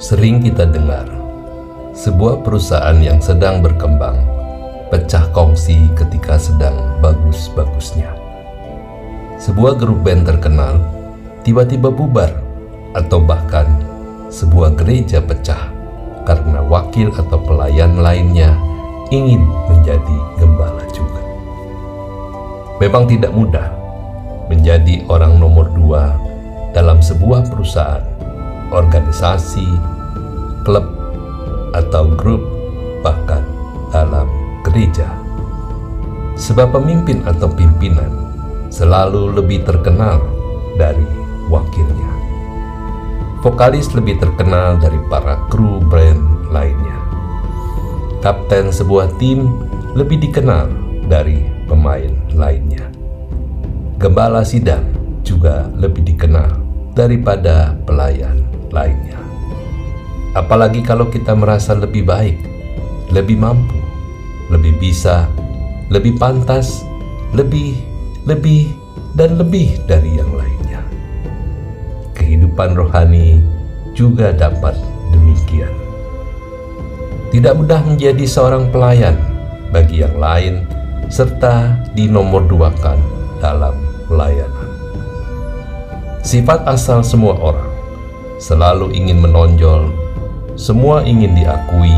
Sering kita dengar sebuah perusahaan yang sedang berkembang pecah kongsi ketika sedang bagus-bagusnya. Sebuah grup band terkenal tiba-tiba bubar atau bahkan sebuah gereja pecah karena wakil atau pelayan lainnya ingin menjadi gembala juga. Memang tidak mudah menjadi orang nomor dua dalam sebuah perusahaan organisasi, klub, atau grup, bahkan dalam gereja. Sebab pemimpin atau pimpinan selalu lebih terkenal dari wakilnya. Vokalis lebih terkenal dari para kru brand lainnya. Kapten sebuah tim lebih dikenal dari pemain lainnya. Gembala sidang juga lebih dikenal daripada pelayan lainnya. Apalagi kalau kita merasa lebih baik, lebih mampu, lebih bisa, lebih pantas, lebih, lebih, dan lebih dari yang lainnya. Kehidupan rohani juga dapat demikian. Tidak mudah menjadi seorang pelayan bagi yang lain serta dinomorduakan dalam pelayanan. Sifat asal semua orang selalu ingin menonjol, semua ingin diakui,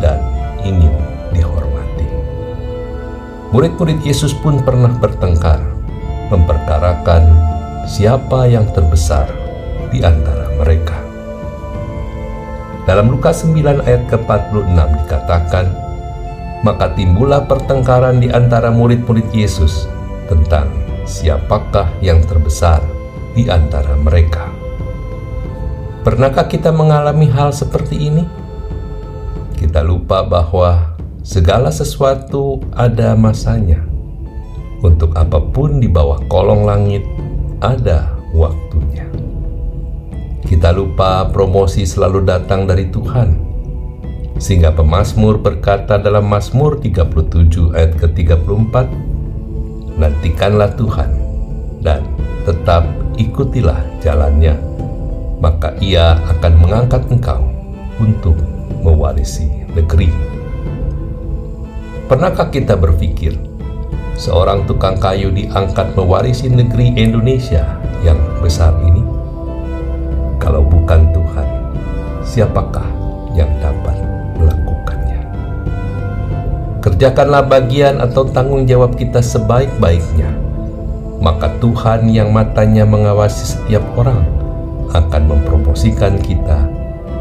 dan ingin dihormati. Murid-murid Yesus pun pernah bertengkar, memperkarakan siapa yang terbesar di antara mereka. Dalam Lukas 9 ayat ke-46 dikatakan, maka timbullah pertengkaran di antara murid-murid Yesus tentang siapakah yang terbesar di antara mereka. Pernahkah kita mengalami hal seperti ini? Kita lupa bahwa segala sesuatu ada masanya. Untuk apa pun di bawah kolong langit, ada waktunya. Kita lupa promosi selalu datang dari Tuhan. Sehingga pemazmur berkata dalam Mazmur 37 ayat ke-34, Nantikanlah Tuhan dan tetap ikutilah jalannya maka ia akan mengangkat engkau untuk mewarisi negeri. Pernahkah kita berpikir seorang tukang kayu diangkat mewarisi negeri Indonesia yang besar ini? Kalau bukan Tuhan, siapakah yang dapat melakukannya? Kerjakanlah bagian atau tanggung jawab kita sebaik-baiknya, maka Tuhan yang matanya mengawasi setiap orang akan mempromosikan kita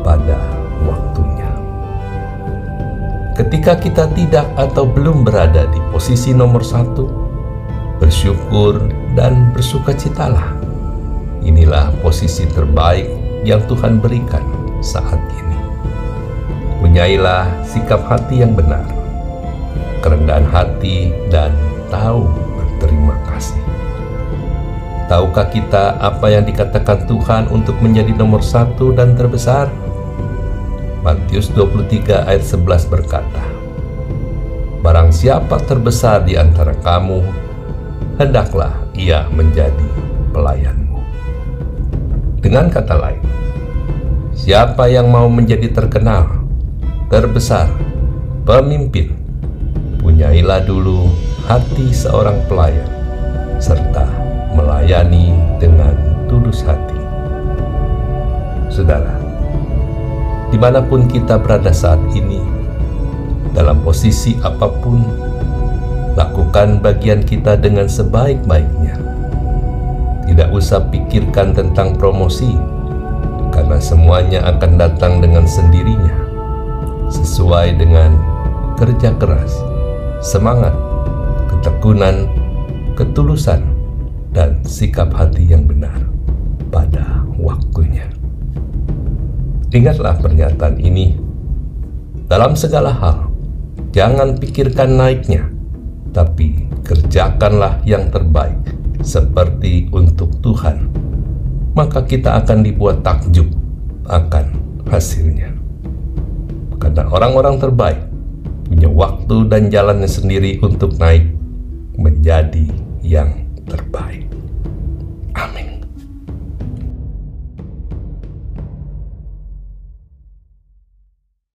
pada waktunya. Ketika kita tidak atau belum berada di posisi nomor satu, bersyukur dan bersukacitalah. Inilah posisi terbaik yang Tuhan berikan saat ini. Punyailah sikap hati yang benar, kerendahan hati, dan tahu berterima kasih. Tahukah kita apa yang dikatakan Tuhan untuk menjadi nomor satu dan terbesar? Matius 23 ayat 11 berkata, Barang siapa terbesar di antara kamu, hendaklah ia menjadi pelayanmu. Dengan kata lain, siapa yang mau menjadi terkenal, terbesar, pemimpin, punyailah dulu hati seorang pelayan, serta melayani dengan tulus hati. Saudara, di mana pun kita berada saat ini, dalam posisi apa pun, lakukan bagian kita dengan sebaik-baiknya. Tidak usah pikirkan tentang promosi, karena semuanya akan datang dengan sendirinya, sesuai dengan kerja keras, semangat, ketekunan, ketulusan, dan sikap hati yang benar pada waktunya. Ingatlah pernyataan ini dalam segala hal. Jangan pikirkan naiknya, tapi kerjakanlah yang terbaik seperti untuk Tuhan. Maka kita akan dibuat takjub akan hasilnya. Karena orang-orang terbaik punya waktu dan jalannya sendiri untuk naik menjadi yang terbaik. Amin.